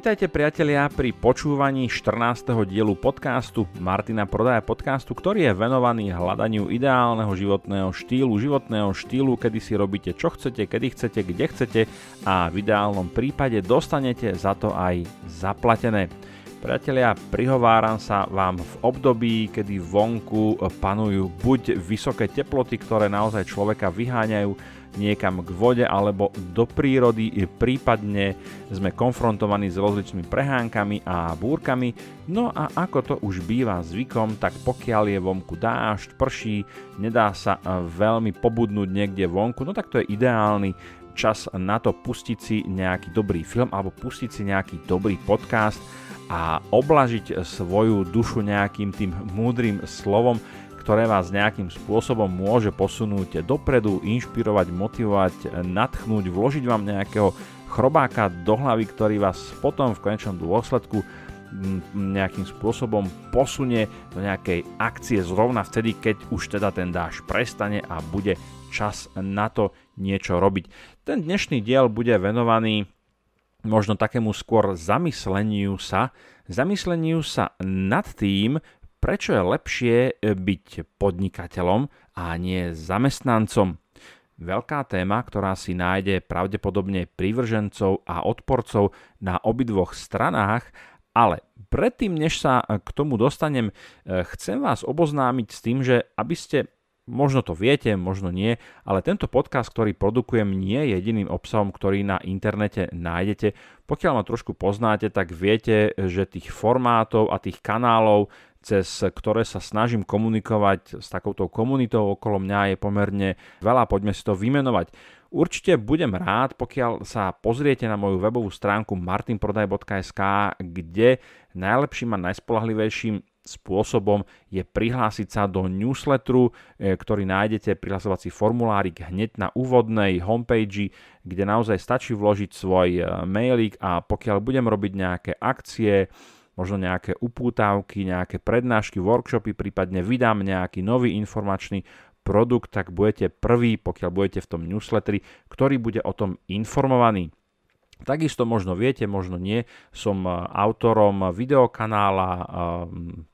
Vítajte priatelia pri počúvaní 14. dielu podcastu Martina Prodaja podcastu, ktorý je venovaný hľadaniu ideálneho životného štýlu, životného štýlu, kedy si robíte čo chcete, kedy chcete, kde chcete a v ideálnom prípade dostanete za to aj zaplatené. Priatelia, prihováram sa vám v období, kedy vonku panujú buď vysoké teploty, ktoré naozaj človeka vyháňajú niekam k vode alebo do prírody, prípadne sme konfrontovaní s rozličnými prehánkami a búrkami. No a ako to už býva zvykom, tak pokiaľ je vonku dážď, prší, nedá sa veľmi pobudnúť niekde vonku, no tak to je ideálny čas na to pustiť si nejaký dobrý film alebo pustiť si nejaký dobrý podcast a oblažiť svoju dušu nejakým tým múdrym slovom, ktoré vás nejakým spôsobom môže posunúť dopredu, inšpirovať, motivovať, natchnúť, vložiť vám nejakého chrobáka do hlavy, ktorý vás potom v konečnom dôsledku nejakým spôsobom posunie do nejakej akcie zrovna vtedy, keď už teda ten dáž prestane a bude čas na to niečo robiť. Ten dnešný diel bude venovaný možno takému skôr zamysleniu sa, zamysleniu sa nad tým, prečo je lepšie e, byť podnikateľom a nie zamestnancom. Veľká téma, ktorá si nájde pravdepodobne prívržencov a odporcov na obidvoch stranách, ale predtým, než sa k tomu dostanem, e, chcem vás oboznámiť s tým, že aby ste Možno to viete, možno nie, ale tento podcast, ktorý produkujem, nie je jediným obsahom, ktorý na internete nájdete. Pokiaľ ma trošku poznáte, tak viete, že tých formátov a tých kanálov cez ktoré sa snažím komunikovať s takouto komunitou okolo mňa je pomerne veľa, poďme si to vymenovať. Určite budem rád, pokiaľ sa pozriete na moju webovú stránku martinprodaj.sk, kde najlepším a najspolahlivejším spôsobom je prihlásiť sa do newsletteru, e, ktorý nájdete prihlasovací formulárik hneď na úvodnej homepage, kde naozaj stačí vložiť svoj e, mailík a pokiaľ budem robiť nejaké akcie, možno nejaké upútavky, nejaké prednášky, workshopy, prípadne vydám nejaký nový informačný produkt, tak budete prvý, pokiaľ budete v tom newsletteri, ktorý bude o tom informovaný. Takisto možno viete, možno nie, som e, autorom videokanála e,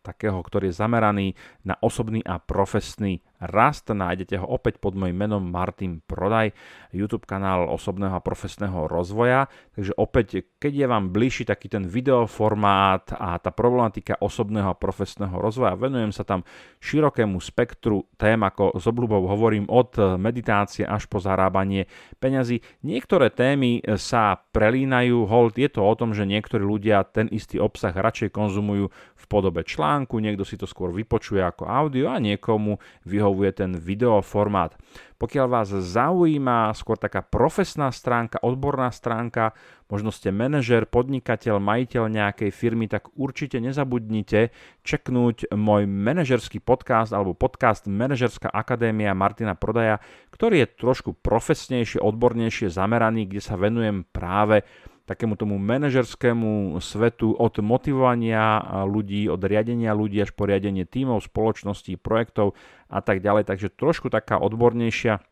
takého, ktorý je zameraný na osobný a profesný rast. Nájdete ho opäť pod mojim menom Martin Prodaj, YouTube kanál osobného a profesného rozvoja. Takže opäť, keď je vám bližší taký ten videoformát a tá problematika osobného a profesného rozvoja, venujem sa tam širokému spektru tém, ako s obľubou hovorím, od meditácie až po zarábanie peňazí. Niektoré témy sa prelínajú, hold je to o tom, že niektorí ľudia ten istý obsah radšej konzumujú podobe článku, niekto si to skôr vypočuje ako audio a niekomu vyho vyhovuje ten videoformát. Pokiaľ vás zaujíma skôr taká profesná stránka, odborná stránka, možno ste manažer, podnikateľ, majiteľ nejakej firmy, tak určite nezabudnite čeknúť môj manažerský podcast alebo podcast Manažerská akadémia Martina Prodaja, ktorý je trošku profesnejšie, odbornejšie zameraný, kde sa venujem práve takému tomu manažerskému svetu od motivovania ľudí, od riadenia ľudí až po riadenie tímov, spoločností, projektov a tak ďalej. Takže trošku taká odbornejšia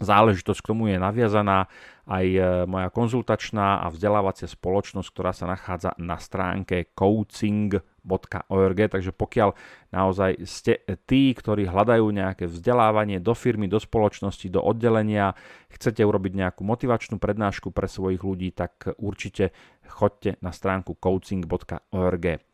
záležitosť k tomu je naviazaná aj e, moja konzultačná a vzdelávacia spoločnosť, ktorá sa nachádza na stránke coaching.org, takže pokiaľ naozaj ste tí, ktorí hľadajú nejaké vzdelávanie do firmy, do spoločnosti, do oddelenia, chcete urobiť nejakú motivačnú prednášku pre svojich ľudí, tak určite chodte na stránku coaching.org.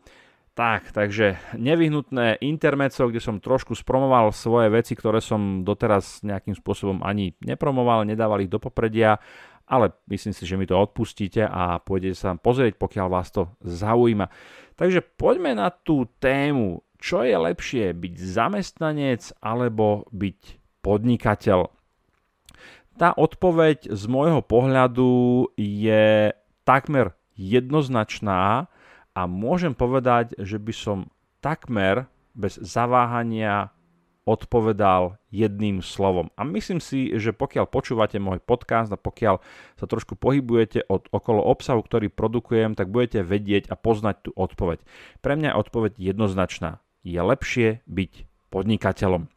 Tak, takže nevyhnutné intermeco, kde som trošku spromoval svoje veci, ktoré som doteraz nejakým spôsobom ani nepromoval, nedával ich do popredia, ale myslím si, že mi to odpustíte a pôjdete sa pozrieť, pokiaľ vás to zaujíma. Takže poďme na tú tému, čo je lepšie, byť zamestnanec alebo byť podnikateľ. Tá odpoveď z môjho pohľadu je takmer jednoznačná, a môžem povedať, že by som takmer bez zaváhania odpovedal jedným slovom. A myslím si, že pokiaľ počúvate môj podcast a pokiaľ sa trošku pohybujete od, okolo obsahu, ktorý produkujem, tak budete vedieť a poznať tú odpoveď. Pre mňa je odpoveď jednoznačná. Je lepšie byť podnikateľom.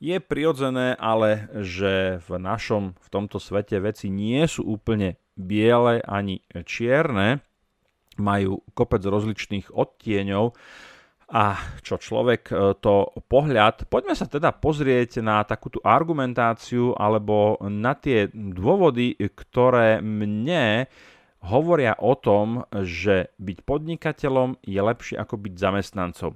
Je prirodzené ale, že v našom, v tomto svete veci nie sú úplne biele ani čierne majú kopec rozličných odtieňov a čo človek e, to pohľad. Poďme sa teda pozrieť na takú tú argumentáciu alebo na tie dôvody, ktoré mne hovoria o tom, že byť podnikateľom je lepšie ako byť zamestnancom.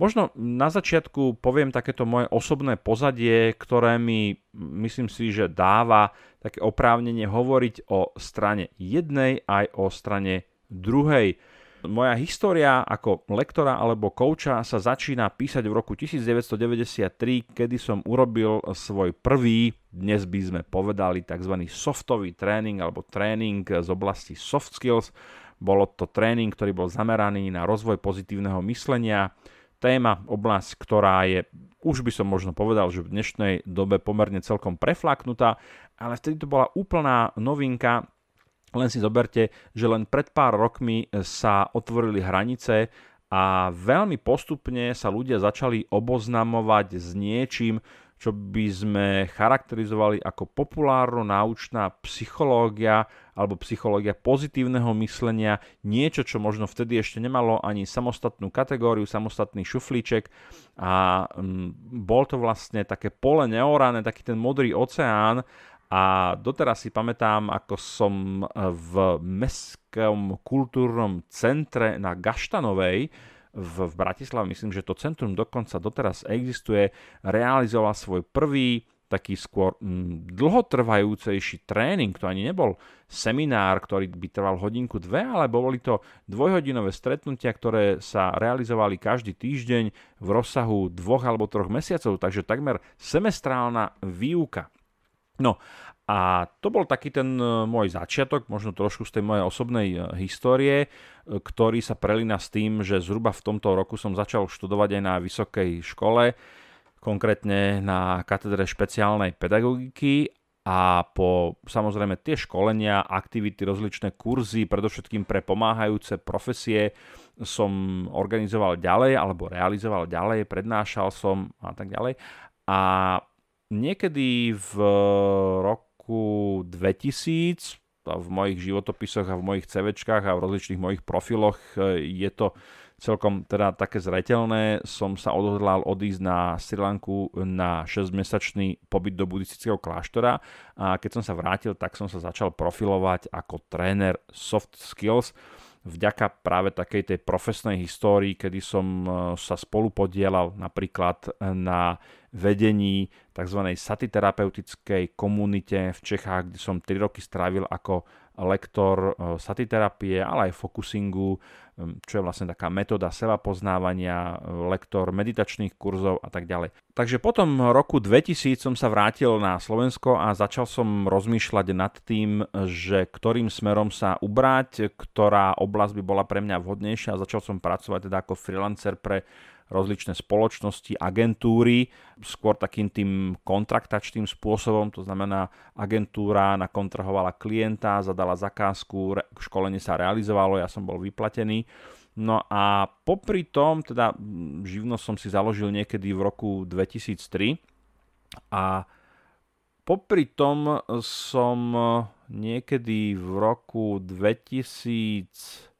Možno na začiatku poviem takéto moje osobné pozadie, ktoré mi myslím si, že dáva také oprávnenie hovoriť o strane jednej aj o strane druhej. Moja história ako lektora alebo kouča sa začína písať v roku 1993, kedy som urobil svoj prvý, dnes by sme povedali tzv. softový tréning alebo tréning z oblasti soft skills. Bolo to tréning, ktorý bol zameraný na rozvoj pozitívneho myslenia. Téma, oblasť, ktorá je, už by som možno povedal, že v dnešnej dobe pomerne celkom preflaknutá, ale vtedy to bola úplná novinka, len si zoberte, že len pred pár rokmi sa otvorili hranice a veľmi postupne sa ľudia začali oboznamovať s niečím, čo by sme charakterizovali ako populárno-náučná psychológia alebo psychológia pozitívneho myslenia, niečo, čo možno vtedy ešte nemalo ani samostatnú kategóriu, samostatný šuflíček. A mm, bol to vlastne také pole neorané, taký ten modrý oceán a doteraz si pamätám, ako som eh, v Mestskom kultúrnom centre na Gaštanovej v, v Bratislave, myslím, že to centrum dokonca doteraz existuje, realizoval svoj prvý taký skôr mm, dlhotrvajúcejší tréning, to ani nebol seminár, ktorý by trval hodinku dve, ale boli to dvojhodinové stretnutia, ktoré sa realizovali každý týždeň v rozsahu dvoch alebo troch mesiacov, takže takmer semestrálna výuka. No a to bol taký ten e, môj začiatok, možno trošku z tej mojej osobnej e, histórie, e, ktorý sa prelína s tým, že zhruba v tomto roku som začal študovať aj na vysokej škole, konkrétne na katedre špeciálnej pedagogiky a po samozrejme tie školenia, aktivity, rozličné kurzy, predovšetkým pre pomáhajúce profesie som organizoval ďalej alebo realizoval ďalej, prednášal som a tak ďalej. A niekedy v roku 2000 v mojich životopisoch a v mojich CVčkách a v rozličných mojich profiloch e, je to celkom teda také zretelné. Som sa odhodlal odísť na Sri Lanku na 6-mesačný pobyt do buddhistického kláštora a keď som sa vrátil, tak som sa začal profilovať ako tréner soft skills vďaka práve takej tej profesnej histórii, kedy som e, sa spolu podielal napríklad na vedení tzv. satiterapeutickej komunite v Čechách, kde som 3 roky strávil ako lektor e, satiterapie, ale aj focusingu, čo je vlastne taká metóda seba poznávania, lektor meditačných kurzov a tak ďalej. Takže potom roku 2000 som sa vrátil na Slovensko a začal som rozmýšľať nad tým, že ktorým smerom sa ubrať, ktorá oblasť by bola pre mňa vhodnejšia a začal som pracovať teda ako freelancer pre rozličné spoločnosti, agentúry, skôr takým tým kontraktačným spôsobom, to znamená agentúra nakontrahovala klienta, zadala zakázku, školenie sa realizovalo, ja som bol vyplatený. No a popri tom, teda živnosť som si založil niekedy v roku 2003 a popri tom som niekedy v roku 2000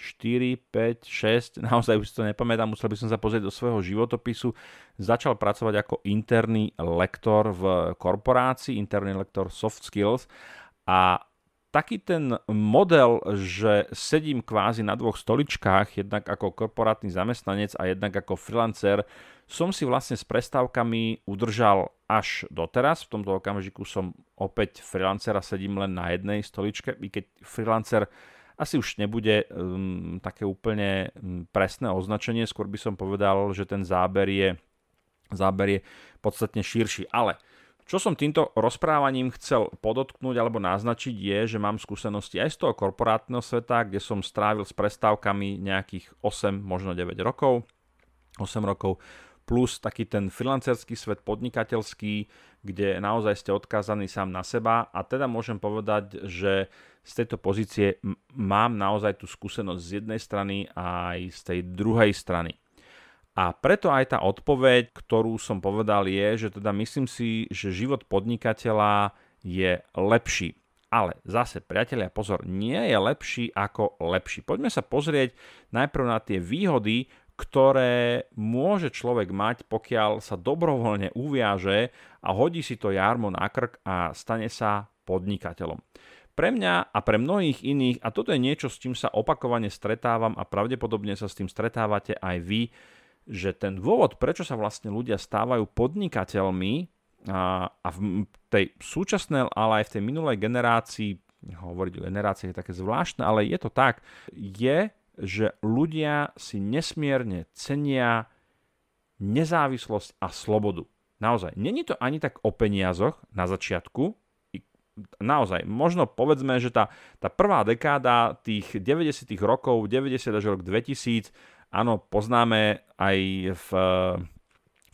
4, 5, 6, naozaj už si to nepamätám, musel by som sa pozrieť do svojho životopisu. Začal pracovať ako interný lektor v korporácii, interný lektor soft skills a taký ten model, že sedím kvázi na dvoch stoličkách, jednak ako korporátny zamestnanec a jednak ako freelancer, som si vlastne s prestávkami udržal až doteraz. V tomto okamžiku som opäť freelancer a sedím len na jednej stoličke, i keď freelancer asi už nebude um, také úplne um, presné označenie, skôr by som povedal, že ten záber je, záber je podstatne širší. Ale čo som týmto rozprávaním chcel podotknúť alebo naznačiť je, že mám skúsenosti aj z toho korporátneho sveta, kde som strávil s prestávkami nejakých 8, možno 9 rokov. 8 rokov plus taký ten freelancerský svet podnikateľský, kde naozaj ste odkázaní sám na seba a teda môžem povedať, že z tejto pozície mám naozaj tú skúsenosť z jednej strany a aj z tej druhej strany. A preto aj tá odpoveď, ktorú som povedal je, že teda myslím si, že život podnikateľa je lepší Ale zase, priatelia, pozor, nie je lepší ako lepší. Poďme sa pozrieť najprv na tie výhody, ktoré môže človek mať, pokiaľ sa dobrovoľne uviaže a hodí si to jarmo na krk a stane sa podnikateľom. Pre mňa a pre mnohých iných, a toto je niečo, s čím sa opakovane stretávam a pravdepodobne sa s tým stretávate aj vy, že ten dôvod, prečo sa vlastne ľudia stávajú podnikateľmi a, a v tej súčasnej, ale aj v tej minulej generácii, hovoriť o generácii je také zvláštne, ale je to tak, je, že ľudia si nesmierne cenia nezávislosť a slobodu. Naozaj, není to ani tak o peniazoch na začiatku, naozaj, možno povedzme, že tá, tá prvá dekáda tých 90. rokov, 90 až rok 2000, áno, poznáme aj v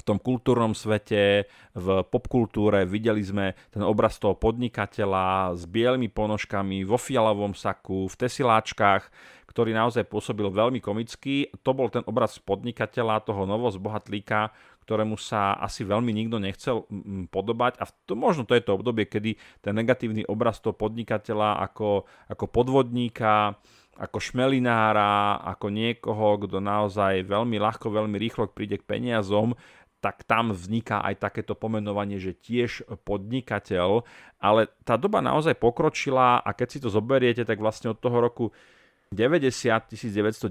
tom kultúrnom svete, v popkultúre. Videli sme ten obraz toho podnikateľa s bielými ponožkami, vo fialovom saku, v tesiláčkach, ktorý naozaj pôsobil veľmi komicky. To bol ten obraz podnikateľa, toho novozbohatlíka, ktorému sa asi veľmi nikto nechcel podobať. A to, možno to je to obdobie, kedy ten negatívny obraz toho podnikateľa ako, ako podvodníka, ako šmelinára, ako niekoho, kto naozaj veľmi ľahko, veľmi rýchlo príde k peniazom, tak tam vzniká aj takéto pomenovanie, že tiež podnikateľ, ale tá doba naozaj pokročila a keď si to zoberiete, tak vlastne od toho roku 90, 1990,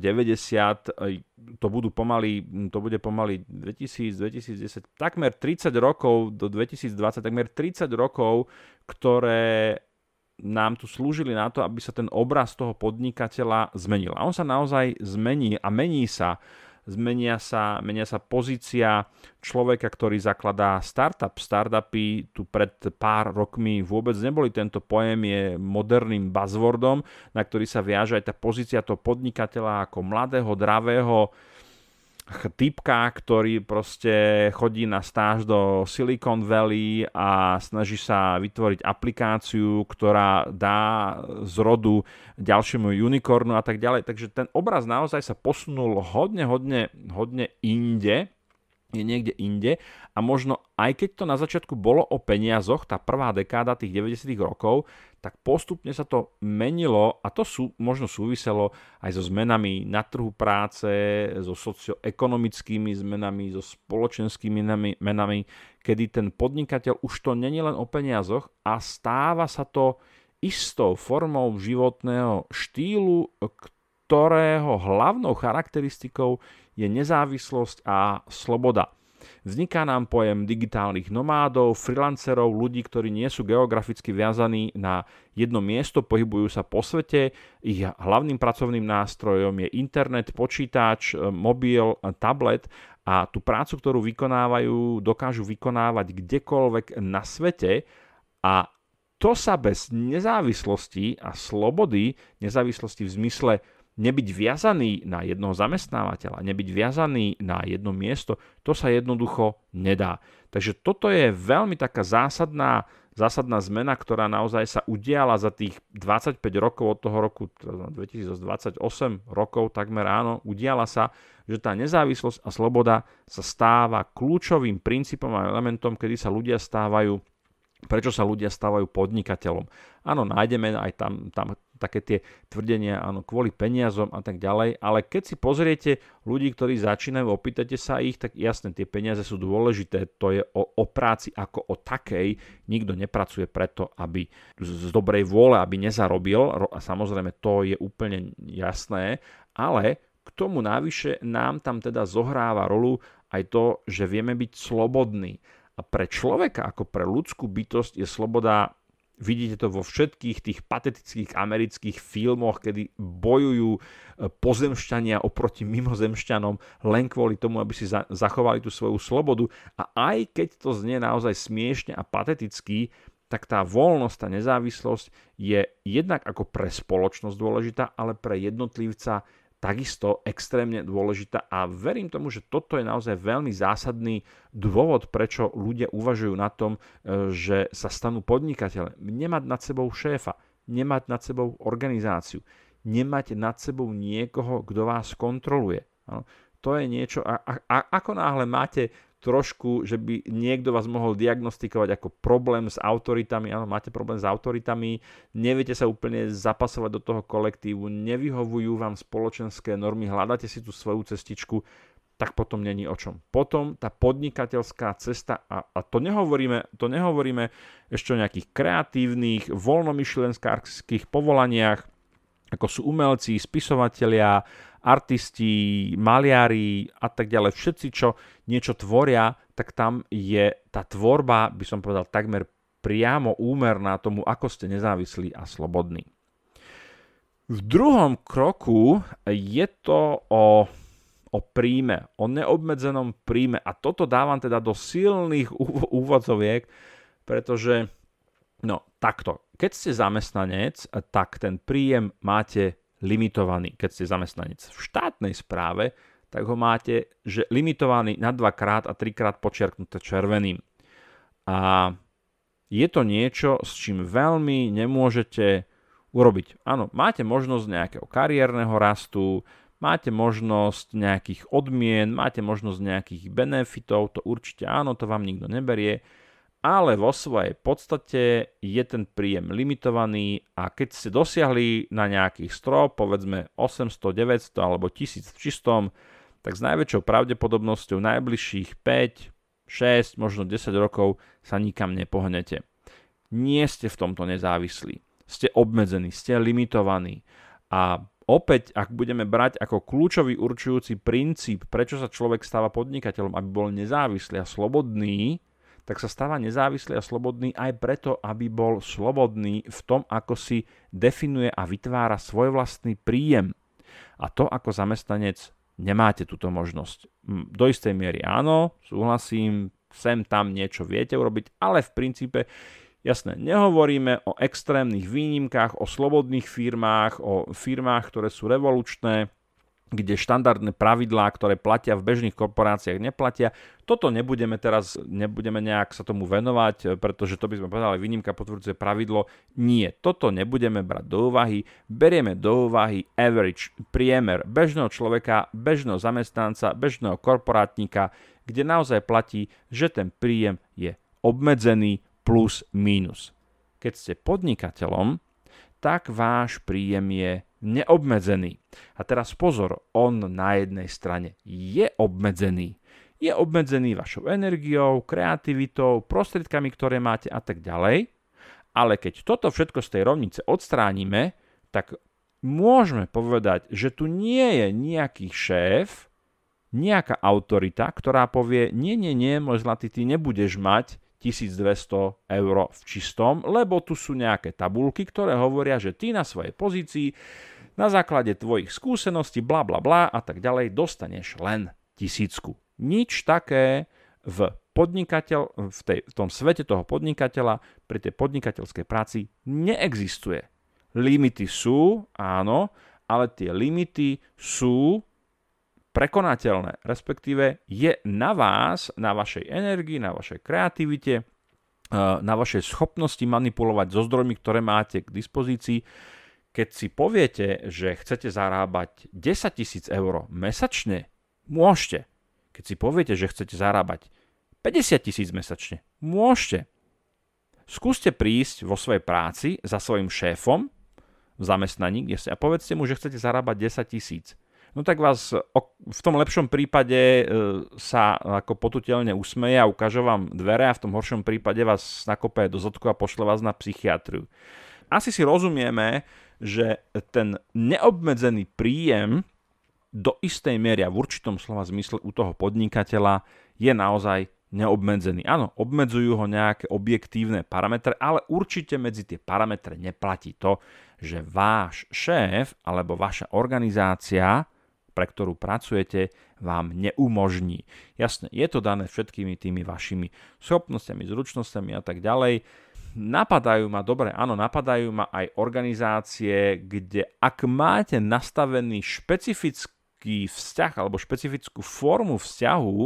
to budú pomaly, to bude pomaly 2000, 2010, takmer 30 rokov do 2020, takmer 30 rokov, ktoré nám tu slúžili na to, aby sa ten obraz toho podnikateľa zmenil. A on sa naozaj zmení a mení sa zmenia sa, menia sa pozícia človeka, ktorý zakladá startup. Startupy tu pred pár rokmi vôbec neboli. Tento pojem je moderným buzzwordom, na ktorý sa viaže aj tá pozícia toho podnikateľa ako mladého, dravého, typka, ktorý proste chodí na stáž do Silicon Valley a snaží sa vytvoriť aplikáciu, ktorá dá z rodu ďalšiemu unicornu a tak ďalej. Takže ten obraz naozaj sa posunul hodne, hodne, hodne inde je niekde inde. A možno aj keď to na začiatku bolo o peniazoch, tá prvá dekáda tých 90 rokov, tak postupne sa to menilo a to sú, možno súviselo aj so zmenami na trhu práce, so socioekonomickými zmenami, so spoločenskými menami, kedy ten podnikateľ už to není len o peniazoch a stáva sa to istou formou životného štýlu, ktorého hlavnou charakteristikou je nezávislosť a sloboda. Vzniká nám pojem digitálnych nomádov, freelancerov, ľudí, ktorí nie sú geograficky viazaní na jedno miesto, pohybujú sa po svete. Ich hlavným pracovným nástrojom je internet, počítač, mobil, tablet a tú prácu, ktorú vykonávajú, dokážu vykonávať kdekoľvek na svete a to sa bez nezávislosti a slobody, nezávislosti v zmysle nebyť viazaný na jednoho zamestnávateľa, nebyť viazaný na jedno miesto, to sa jednoducho nedá. Takže toto je veľmi taká zásadná, zásadná zmena, ktorá naozaj sa udiala za tých 25 rokov od toho roku 2028 rokov, takmer áno, udiala sa, že tá nezávislosť a sloboda sa stáva kľúčovým princípom a elementom, kedy sa ľudia stávajú prečo sa ľudia stávajú podnikateľom. Áno, nájdeme aj tam, tam také tie tvrdenia, áno, kvôli peniazom a tak ďalej, ale keď si pozriete ľudí, ktorí začínajú, opýtate sa ich, tak jasne, tie peniaze sú dôležité, to je o, o práci ako o takej, nikto nepracuje preto, aby z, z dobrej vôle, aby nezarobil, a samozrejme to je úplne jasné, ale k tomu navyše nám tam teda zohráva rolu aj to, že vieme byť slobodní. A pre človeka ako pre ľudskú bytosť je sloboda Vidíte to vo všetkých tých patetických amerických filmoch, kedy bojujú e, pozemšťania oproti mimozemšťanom len kvôli tomu, aby si zachovali tú svoju slobodu. A aj keď to znie naozaj smiešne a pateticky, tak tá voľnosť, tá nezávislosť je jednak ako pre spoločnosť dôležitá, ale pre jednotlivca takisto extrémne dôležitá a verím tomu, že toto je naozaj veľmi zásadný dôvod, prečo ľudia uvažujú na tom, e, že sa stanú podnikateľe. Nemať nad sebou šéfa, nemať nad sebou organizáciu, nemať nad sebou niekoho, kto vás kontroluje. To je niečo, a, a, ako náhle máte trošku, že by niekto vás mohol diagnostikovať ako problém s autoritami, áno, máte problém s autoritami, neviete sa úplne zapasovať do toho kolektívu, nevyhovujú vám spoločenské normy, hľadáte si tú svoju cestičku, tak potom není o čom. Potom tá podnikateľská cesta, a, a to, nehovoríme, to nehovoríme ešte o nejakých kreatívnych, voľnomyšlenskárských povolaniach, ako sú umelci, spisovatelia, artisti, maliari a tak ďalej, všetci, čo niečo tvoria, tak tam je tá tvorba, by som povedal, takmer priamo úmerná tomu, ako ste nezávislí a slobodní. V druhom kroku je to o, o príjme, o neobmedzenom príjme. A toto dávam teda do silných úvodzoviek, pretože no takto, keď ste zamestnanec, tak ten príjem máte limitovaný. Keď ste zamestnanec v štátnej správe, tak ho máte že limitovaný na dvakrát a trikrát počiarknuté červeným. A je to niečo, s čím veľmi nemôžete urobiť. Áno, máte možnosť nejakého kariérneho rastu, máte možnosť nejakých odmien, máte možnosť nejakých benefitov, to určite áno, to vám nikto neberie, ale vo svojej podstate je ten príjem limitovaný a keď ste dosiahli na nejakých strop, povedzme 800, 900 alebo 1000 v čistom, tak s najväčšou pravdepodobnosťou najbližších 5, 6, možno 10 rokov sa nikam nepohnete. Nie ste v tomto nezávislí. Ste obmedzení, ste limitovaní. A opäť, ak budeme brať ako kľúčový určujúci princíp, prečo sa človek stáva podnikateľom, aby bol nezávislý a slobodný, tak sa stáva nezávislý a slobodný aj preto, aby bol slobodný v tom, ako si definuje a vytvára svoj vlastný príjem. A to ako zamestnanec nemáte túto možnosť. Do istej miery áno, súhlasím, sem tam niečo viete urobiť, ale v princípe Jasné, nehovoríme o extrémnych výnimkách, o slobodných firmách, o firmách, ktoré sú revolučné, kde štandardné pravidlá, ktoré platia v bežných korporáciách, neplatia. Toto nebudeme teraz, nebudeme nejak sa tomu venovať, pretože to by sme povedali, výnimka potvrdzuje pravidlo. Nie, toto nebudeme brať do úvahy. Berieme do úvahy average, priemer bežného človeka, bežného zamestnanca, bežného korporátnika, kde naozaj platí, že ten príjem je obmedzený plus minus. Keď ste podnikateľom, tak váš príjem je neobmedzený. A teraz pozor, on na jednej strane je obmedzený. Je obmedzený vašou energiou, kreativitou, prostriedkami, ktoré máte a tak ďalej. Ale keď toto všetko z tej rovnice odstránime, tak môžeme povedať, že tu nie je nejaký šéf, nejaká autorita, ktorá povie, nie, nie, nie, môj zlatý, ty nebudeš mať 1200 eur v čistom, lebo tu sú nejaké tabulky, ktoré hovoria, že ty na svojej pozícii na základe tvojich skúseností, bla bla bla a tak ďalej dostaneš len tisícku. Nič také v podnikateľ, v, tej, v tom svete toho podnikateľa pri tej podnikateľskej práci neexistuje. Limity sú, áno, ale tie limity sú prekonateľné, respektíve je na vás, na vašej energii, na vašej kreativite, eh, na vašej schopnosti manipulovať so zdrojmi, ktoré máte k dispozícii. Keď si poviete, že chcete zarábať 10 tisíc eur mesačne, môžete. Keď si poviete, že chcete zarábať 50 tisíc mesačne, môžete. Skúste prísť vo svojej práci za svojim šéfom v zamestnaní, kde sa, a povedzte mu, že chcete zarábať 10 tisíc no tak vás v tom lepšom prípade e, sa ako potutelne usmeje a ukáže vám dvere a v tom horšom prípade vás nakope do zodku a pošle vás na psychiatriu. Asi si rozumieme, že ten neobmedzený príjem do istej miery a v určitom slova zmysle u toho podnikateľa je naozaj neobmedzený. Áno, obmedzujú ho nejaké objektívne parametre, ale určite medzi tie parametre neplatí to, že váš šéf alebo vaša organizácia pre ktorú pracujete, vám neumožní. Jasne, je to dané všetkými tými vašimi schopnosťami, zručnosťami a tak ďalej. Napadajú ma, dobre, áno, napadajú ma aj organizácie, kde ak máte nastavený špecifický vzťah alebo špecifickú formu vzťahu,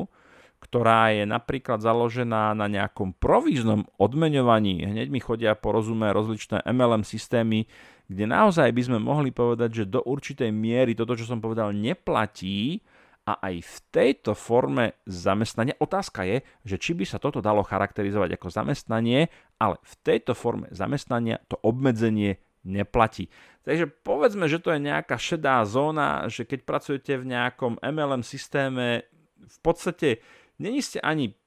ktorá je napríklad založená na nejakom províznom odmeňovaní. Hneď mi chodia porozumieť rozličné MLM systémy, kde naozaj by sme mohli povedať, že do určitej miery toto, čo som povedal, neplatí, a aj v tejto forme zamestnania, otázka je, že či by sa toto dalo charakterizovať ako zamestnanie, ale v tejto forme zamestnania to obmedzenie neplatí. Takže povedzme, že to je nejaká šedá zóna, že keď pracujete v nejakom MLM systéme, v podstate není ste ani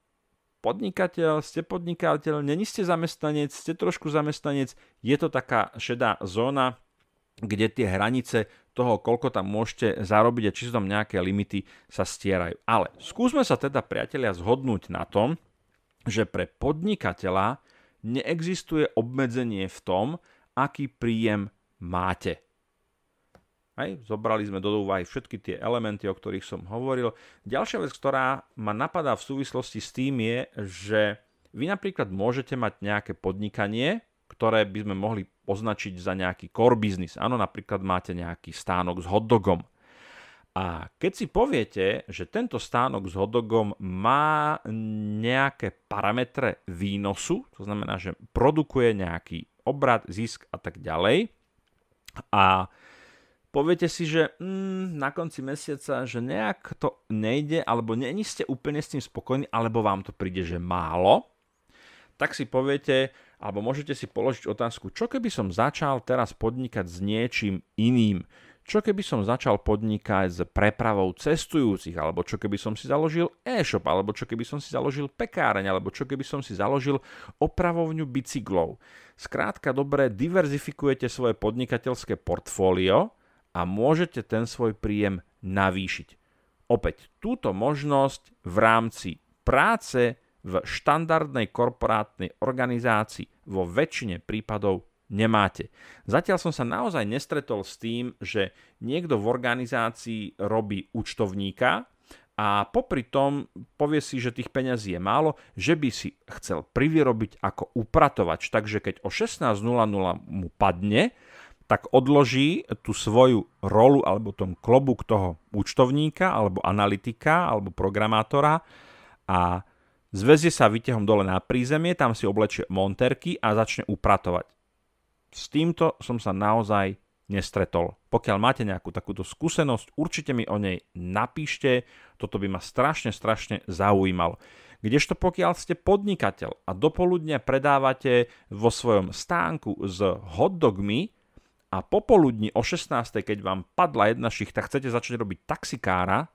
podnikateľ, ste podnikateľ, není ste zamestnanec, ste trošku zamestnanec, je to taká šedá zóna, kde tie hranice toho, koľko tam môžete zarobiť a či sú tam nejaké limity, sa stierajú. Ale skúsme sa teda, priatelia, zhodnúť na tom, že pre podnikateľa neexistuje obmedzenie v tom, aký príjem máte. Hej, zobrali sme do úvahy všetky tie elementy, o ktorých som hovoril. Ďalšia vec, ktorá ma napadá v súvislosti s tým je, že vy napríklad môžete mať nejaké podnikanie, ktoré by sme mohli označiť za nejaký core business. Áno, napríklad máte nejaký stánok s hotdogom. A keď si poviete, že tento stánok s hotdogom má nejaké parametre výnosu, to znamená, že produkuje nejaký obrad, zisk a tak ďalej, a poviete si, že mm, na konci mesiaca, že nejak to nejde, alebo není ste úplne s tým spokojní, alebo vám to príde, že málo, tak si poviete, alebo môžete si položiť otázku, čo keby som začal teraz podnikať s niečím iným, čo keby som začal podnikať s prepravou cestujúcich, alebo čo keby som si založil e-shop, alebo čo keby som si založil pekáreň, alebo čo keby som si založil opravovňu bicyklov. Skrátka dobre, diverzifikujete svoje podnikateľské portfólio, a môžete ten svoj príjem navýšiť. Opäť túto možnosť v rámci práce v štandardnej korporátnej organizácii vo väčšine prípadov nemáte. Zatiaľ som sa naozaj nestretol s tým, že niekto v organizácii robí účtovníka a popri tom povie si, že tých peňazí je málo, že by si chcel privyrobiť ako upratovač. Takže keď o 16.00 mu padne, tak odloží tú svoju rolu alebo tom klobúk toho účtovníka alebo analytika alebo programátora a zvezie sa vytehom dole na prízemie, tam si oblečie monterky a začne upratovať. S týmto som sa naozaj nestretol. Pokiaľ máte nejakú takúto skúsenosť, určite mi o nej napíšte, toto by ma strašne, strašne zaujímalo. Kdežto pokiaľ ste podnikateľ a dopoludne predávate vo svojom stánku s hotdogmi, a popoludní o 16. keď vám padla jedna šichta, chcete začať robiť taxikára,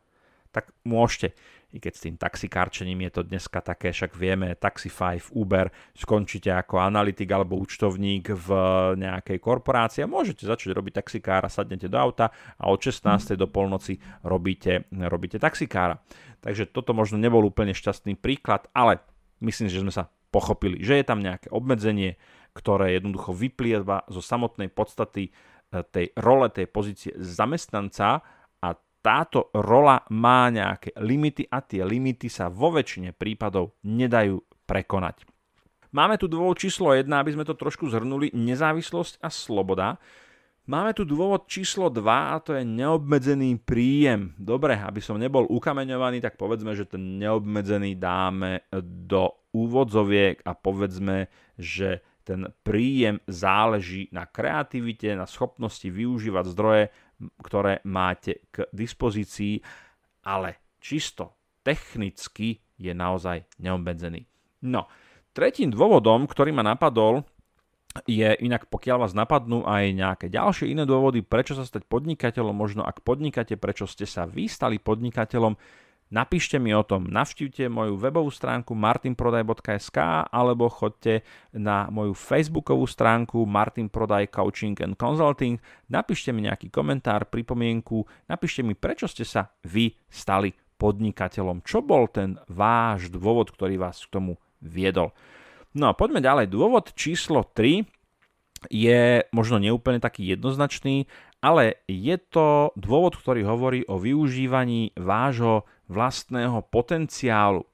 tak môžete. I keď s tým taxikárčením je to dneska také, však vieme, Taxify, Uber, skončíte ako analytik alebo účtovník v nejakej korporácii a môžete začať robiť taxikára, sadnete do auta a od 16. do polnoci robíte, robíte taxikára. Takže toto možno nebol úplne šťastný príklad, ale myslím, že sme sa pochopili, že je tam nejaké obmedzenie, ktoré jednoducho vyplieva zo samotnej podstaty e, tej role, tej pozície zamestnanca táto rola má nejaké limity a tie limity sa vo väčšine prípadov nedajú prekonať. Máme tu dôvod číslo 1, aby sme to trošku zhrnuli, nezávislosť a sloboda. Máme tu dôvod číslo 2 a to je neobmedzený príjem. Dobre, aby som nebol ukameňovaný, tak povedzme, že ten neobmedzený dáme do úvodzoviek a povedzme, že ten príjem záleží na kreativite, na schopnosti využívať zdroje, ktoré máte k dispozícii, ale čisto technicky je naozaj neobmedzený. No, tretím dôvodom, ktorý ma napadol, je inak pokiaľ vás napadnú aj nejaké ďalšie iné dôvody, prečo sa stať podnikateľom, možno ak podnikáte, prečo ste sa vy stali podnikateľom, Napíšte mi o tom, navštívte moju webovú stránku martinprodaj.sk alebo chodte na moju facebookovú stránku Martin Prodaj Coaching and Consulting, napíšte mi nejaký komentár, pripomienku, napíšte mi, prečo ste sa vy stali podnikateľom, čo bol ten váš dôvod, ktorý vás k tomu viedol. No a poďme ďalej. Dôvod číslo 3 je možno neúplne taký jednoznačný, ale je to dôvod, ktorý hovorí o využívaní vášho vlastného potenciálu.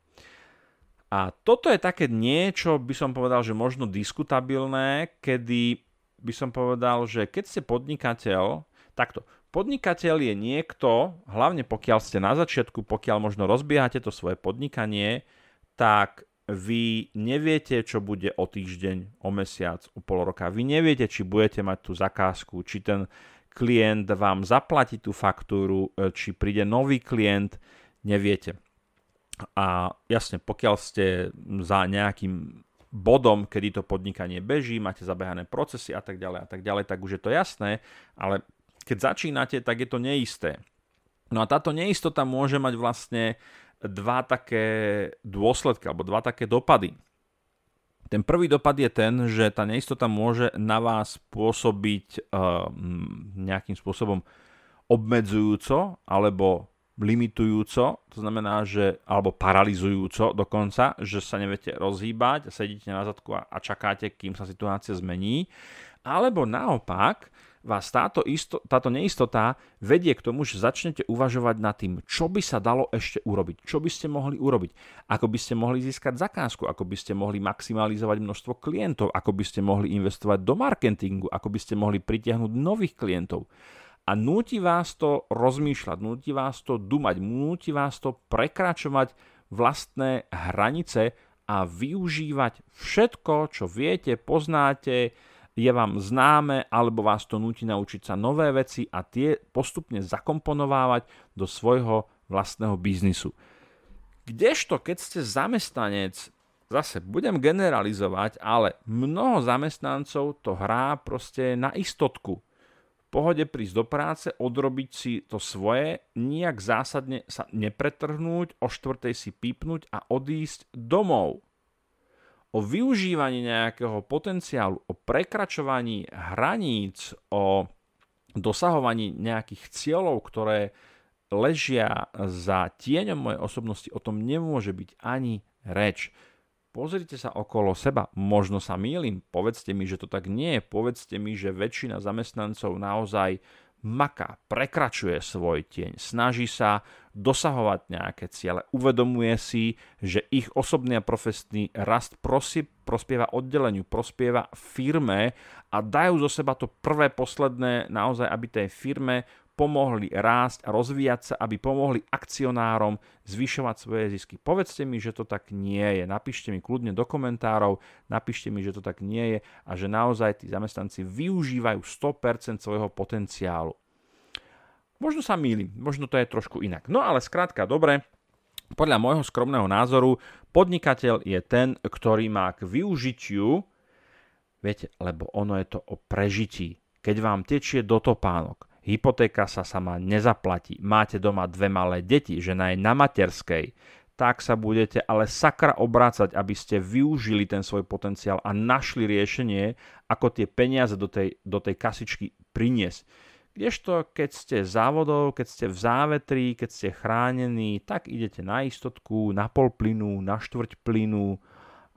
A toto je také niečo, by som povedal, že možno diskutabilné, kedy by som povedal, že keď ste podnikateľ, takto, podnikateľ je niekto, hlavne pokiaľ ste na začiatku, pokiaľ možno rozbiehate to svoje podnikanie, tak vy neviete, čo bude o týždeň, o mesiac, o pol roka. Vy neviete, či budete mať tú zakázku, či ten klient vám zaplatí tú faktúru, e, či príde nový klient, neviete. A jasne, pokiaľ ste za nejakým bodom, kedy to podnikanie beží, máte zabehané procesy a tak ďalej a tak ďalej, tak už je to jasné, ale keď začínate, tak je to neisté. No a táto neistota môže mať vlastne dva také dôsledky alebo dva také dopady. Ten prvý dopad je ten, že tá neistota môže na vás pôsobiť uh, nejakým spôsobom obmedzujúco alebo limitujúco, to znamená, že, alebo paralizujúco dokonca, že sa neviete rozhýbať, sedíte na zadku a, a čakáte, kým sa situácia zmení, alebo naopak, vás táto, isto, táto neistota vedie k tomu, že začnete uvažovať nad tým, čo by sa dalo ešte urobiť, čo by ste mohli urobiť, ako by ste mohli získať zakázku, ako by ste mohli maximalizovať množstvo klientov, ako by ste mohli investovať do marketingu, ako by ste mohli pritiahnuť nových klientov a núti vás to rozmýšľať, núti vás to dumať, núti vás to prekračovať vlastné hranice a využívať všetko, čo viete, poznáte, je vám známe, alebo vás to núti naučiť sa nové veci a tie postupne zakomponovávať do svojho vlastného biznisu. Kdežto, keď ste zamestnanec, zase budem generalizovať, ale mnoho zamestnancov to hrá proste na istotku pohode prísť do práce, odrobiť si to svoje, nijak zásadne sa nepretrhnúť, o štvrtej si pípnuť a odísť domov. O využívaní nejakého potenciálu, o prekračovaní hraníc, o dosahovaní nejakých cieľov, ktoré ležia za tieňom mojej osobnosti, o tom nemôže byť ani reč. Pozrite sa okolo seba, možno sa mýlim, povedzte mi, že to tak nie je, povedzte mi, že väčšina zamestnancov naozaj maká, prekračuje svoj tieň, snaží sa dosahovať nejaké ciele, uvedomuje si, že ich osobný a profesný rast prosi, prospieva oddeleniu, prospieva firme a dajú zo seba to prvé, posledné naozaj, aby tej firme pomohli rásť a rozvíjať sa, aby pomohli akcionárom zvyšovať svoje zisky. Povedzte mi, že to tak nie je. Napíšte mi kľudne do komentárov, napíšte mi, že to tak nie je a že naozaj tí zamestnanci využívajú 100% svojho potenciálu. Možno sa mýlim, možno to je trošku inak. No ale skrátka, dobre, podľa môjho skromného názoru, podnikateľ je ten, ktorý má k využitiu, viete, lebo ono je to o prežití. Keď vám tečie do topánok, hypotéka sa sama nezaplatí, máte doma dve malé deti, žena je na materskej, tak sa budete ale sakra obrácať, aby ste využili ten svoj potenciál a našli riešenie, ako tie peniaze do tej, do tej kasičky priniesť. Kdežto, keď ste závodov, keď ste v závetri, keď ste chránení, tak idete na istotku, na pol plynu, na štvrť plynu,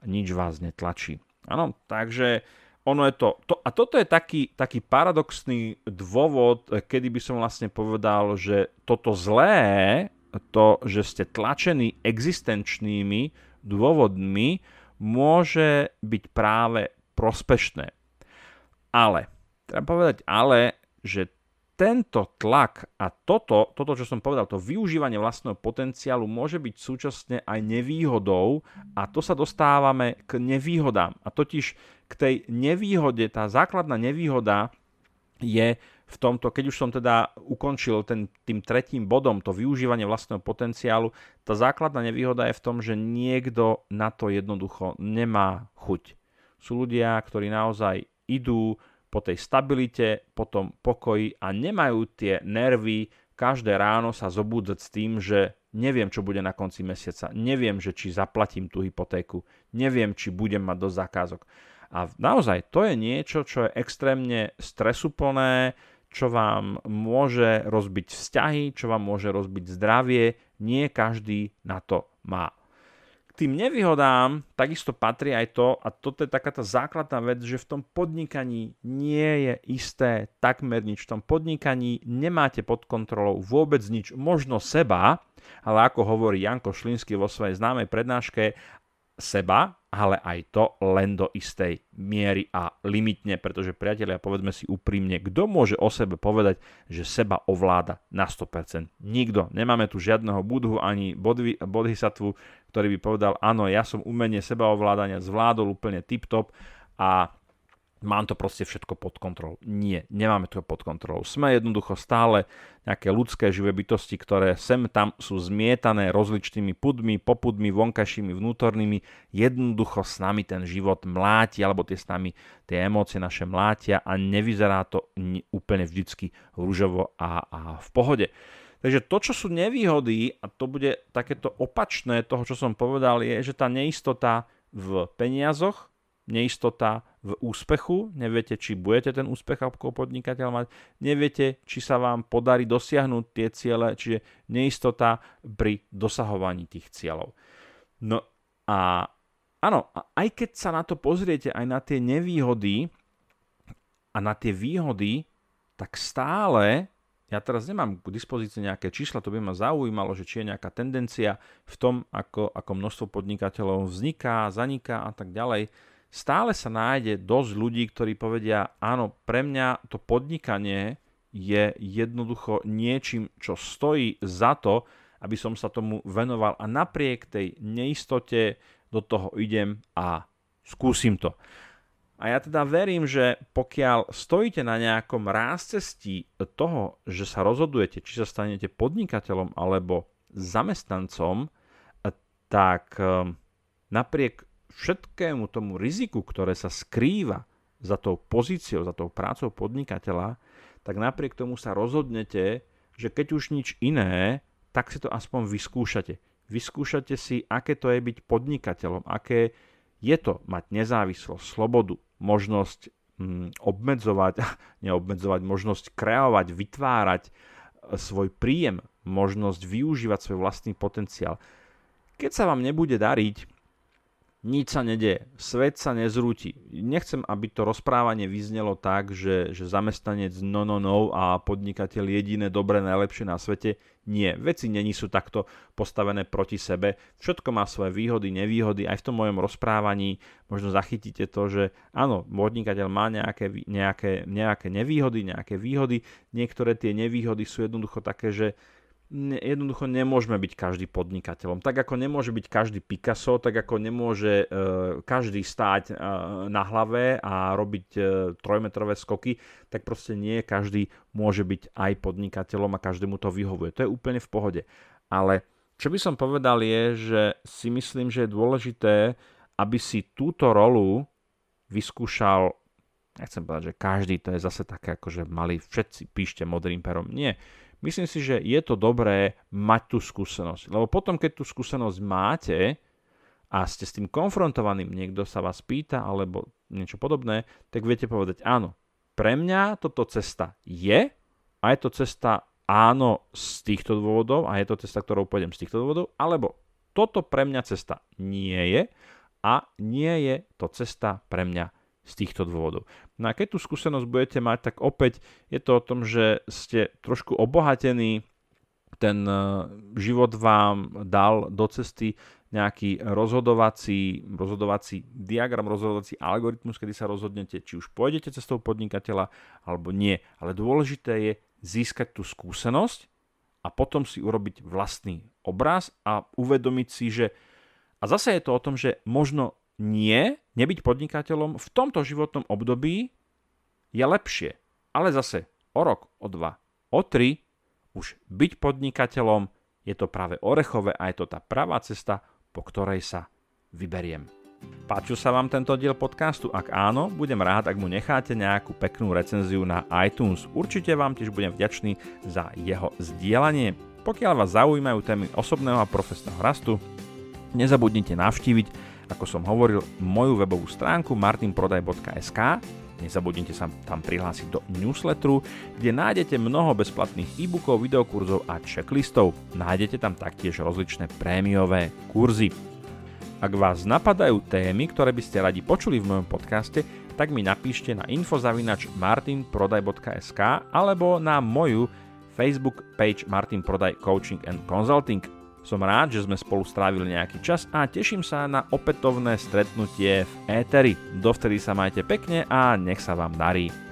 nič vás netlačí. Áno, takže ono je to, to a toto je taký, taký paradoxný dôvod, kedy by som vlastne povedal, že toto zlé, to, že ste tlačení existenčnými dôvodmi, môže byť práve prospešné. Ale, treba povedať ale, že tento tlak a toto, toto, čo som povedal, to využívanie vlastného potenciálu môže byť súčasne aj nevýhodou a to sa dostávame k nevýhodám. A totiž k tej nevýhode, tá základná nevýhoda je v tomto, keď už som teda ukončil ten, tým tretím bodom, to využívanie vlastného potenciálu, tá základná nevýhoda je v tom, že niekto na to jednoducho nemá chuť. Sú ľudia, ktorí naozaj idú po tej stabilite, po tom pokoji a nemajú tie nervy každé ráno sa zobúdzať s tým, že neviem, čo bude na konci mesiaca, neviem, že či zaplatím tú hypotéku, neviem, či budem mať dosť zakázok. A naozaj to je niečo, čo je extrémne stresuplné, čo vám môže rozbiť vzťahy, čo vám môže rozbiť zdravie. Nie každý na to má tým nevýhodám takisto patrí aj to, a toto je taká tá základná vec, že v tom podnikaní nie je isté takmer nič. V tom podnikaní nemáte pod kontrolou vôbec nič, možno seba, ale ako hovorí Janko Šlínsky vo svojej známej prednáške, seba, ale aj to len do istej miery a limitne, pretože priatelia, povedzme si úprimne, kto môže o sebe povedať, že seba ovláda na 100%? Nikto. Nemáme tu žiadneho budhu ani bodhisattvu, ktorý by povedal, áno, ja som umenie sebaovládania zvládol úplne tip-top a mám to proste všetko pod kontrolou. Nie, nemáme to pod kontrolou. Sme jednoducho stále nejaké ľudské živé bytosti, ktoré sem tam sú zmietané rozličnými pudmi, popudmi, vonkajšími, vnútornými. Jednoducho s nami ten život mláti, alebo tie s nami, tie emócie naše mlátia a nevyzerá to úplne vždycky rúžovo a, a v pohode. Takže to, čo sú nevýhody, a to bude takéto opačné toho, čo som povedal, je, že tá neistota v peniazoch, neistota v úspechu, neviete, či budete ten úspech ako podnikateľ mať, neviete, či sa vám podarí dosiahnuť tie ciele, čiže neistota pri dosahovaní tých cieľov. No a áno, aj keď sa na to pozriete, aj na tie nevýhody a na tie výhody, tak stále ja teraz nemám k dispozícii nejaké čísla, to by ma zaujímalo, že či je nejaká tendencia v tom, ako, ako množstvo podnikateľov vzniká, zaniká a tak ďalej stále sa nájde dosť ľudí, ktorí povedia, áno, pre mňa to podnikanie je jednoducho niečím, čo stojí za to, aby som sa tomu venoval a napriek tej neistote do toho idem a skúsim to. A ja teda verím, že pokiaľ stojíte na nejakom rázcestí toho, že sa rozhodujete, či sa stanete podnikateľom alebo zamestnancom, tak eh, napriek všetkému tomu riziku, ktoré sa skrýva za tou pozíciou, za tou prácou podnikateľa, tak napriek tomu sa rozhodnete, že keď už nič iné, tak si to aspoň vyskúšate. Vyskúšate si, aké to je byť podnikateľom, aké je to mať nezávislosť, slobodu, možnosť hm, obmedzovať, neobmedzovať, možnosť kreovať, vytvárať e, svoj príjem, možnosť využívať svoj vlastný potenciál. Keď sa vám nebude dariť, nič sa nedieje, svet sa nezrúti. Nechcem, aby to rozprávanie vyznelo tak, že, že zamestnanec no no no a podnikateľ jediné dobré, najlepšie na svete. Nie, veci není sú takto postavené proti sebe. Všetko má svoje výhody, nevýhody. Aj v tom mojom rozprávaní možno zachytíte to, že áno, podnikateľ má nejaké, nejaké, nejaké nevýhody, nejaké výhody. Niektoré tie nevýhody sú jednoducho také, že jednoducho nemôžeme byť každý podnikateľom. Tak ako nemôže byť každý Picasso, tak ako nemôže e, každý stáť e, na hlave a robiť e, trojmetrové skoky, tak proste nie každý môže byť aj podnikateľom a každému to vyhovuje. To je úplne v pohode. Ale čo by som povedal je, že si myslím, že je dôležité, aby si túto rolu vyskúšal nechcem povedať, že každý, to je zase také, ako že mali všetci píšte modrým perom. Nie myslím si, že je to dobré mať tú skúsenosť. Lebo potom, keď tú skúsenosť máte a ste s tým konfrontovaným, niekto sa vás pýta alebo niečo podobné, tak viete povedať áno, pre mňa toto cesta je a je to cesta áno z týchto dôvodov a je to cesta, ktorou pôjdem z týchto dôvodov, alebo toto pre mňa cesta nie je a nie je to cesta pre mňa z týchto dôvodov. No a keď tú skúsenosť budete mať, tak opäť je to o tom, že ste trošku obohatení, ten e, život vám dal do cesty nejaký rozhodovací, rozhodovací diagram, rozhodovací algoritmus, kedy sa rozhodnete, či už pôjdete cestou podnikateľa alebo nie. Ale dôležité je získať tú skúsenosť a potom si urobiť vlastný obraz a uvedomiť si, že a zase je to o tom, že možno nie, nebyť podnikateľom v tomto životnom období je lepšie. Ale zase o rok, o dva, o tri už byť podnikateľom je to práve orechové a je to tá pravá cesta, po ktorej sa vyberiem. Páčil sa vám tento diel podcastu? Ak áno, budem rád, ak mu necháte nejakú peknú recenziu na iTunes. Určite vám tiež budem vďačný za jeho zdieľanie. Pokiaľ vás zaujímajú témy osobného a profesného rastu, nezabudnite navštíviť ako som hovoril, moju webovú stránku martinprodaj.sk. Nezabudnite sa tam prihlásiť do newsletteru, kde nájdete mnoho bezplatných e-bookov, videokurzov a checklistov. Nájdete tam taktiež rozličné prémiové kurzy. Ak vás napadajú témy, ktoré by ste radi počuli v mojom podcaste, tak mi napíšte na infozavinač martinprodaj.sk alebo na moju Facebook page Martin Prodaj Coaching and Consulting. Som rád, že sme spolu strávili nejaký čas a teším sa na opätovné stretnutie v éteri. Dovtedy sa majte pekne a nech sa vám darí.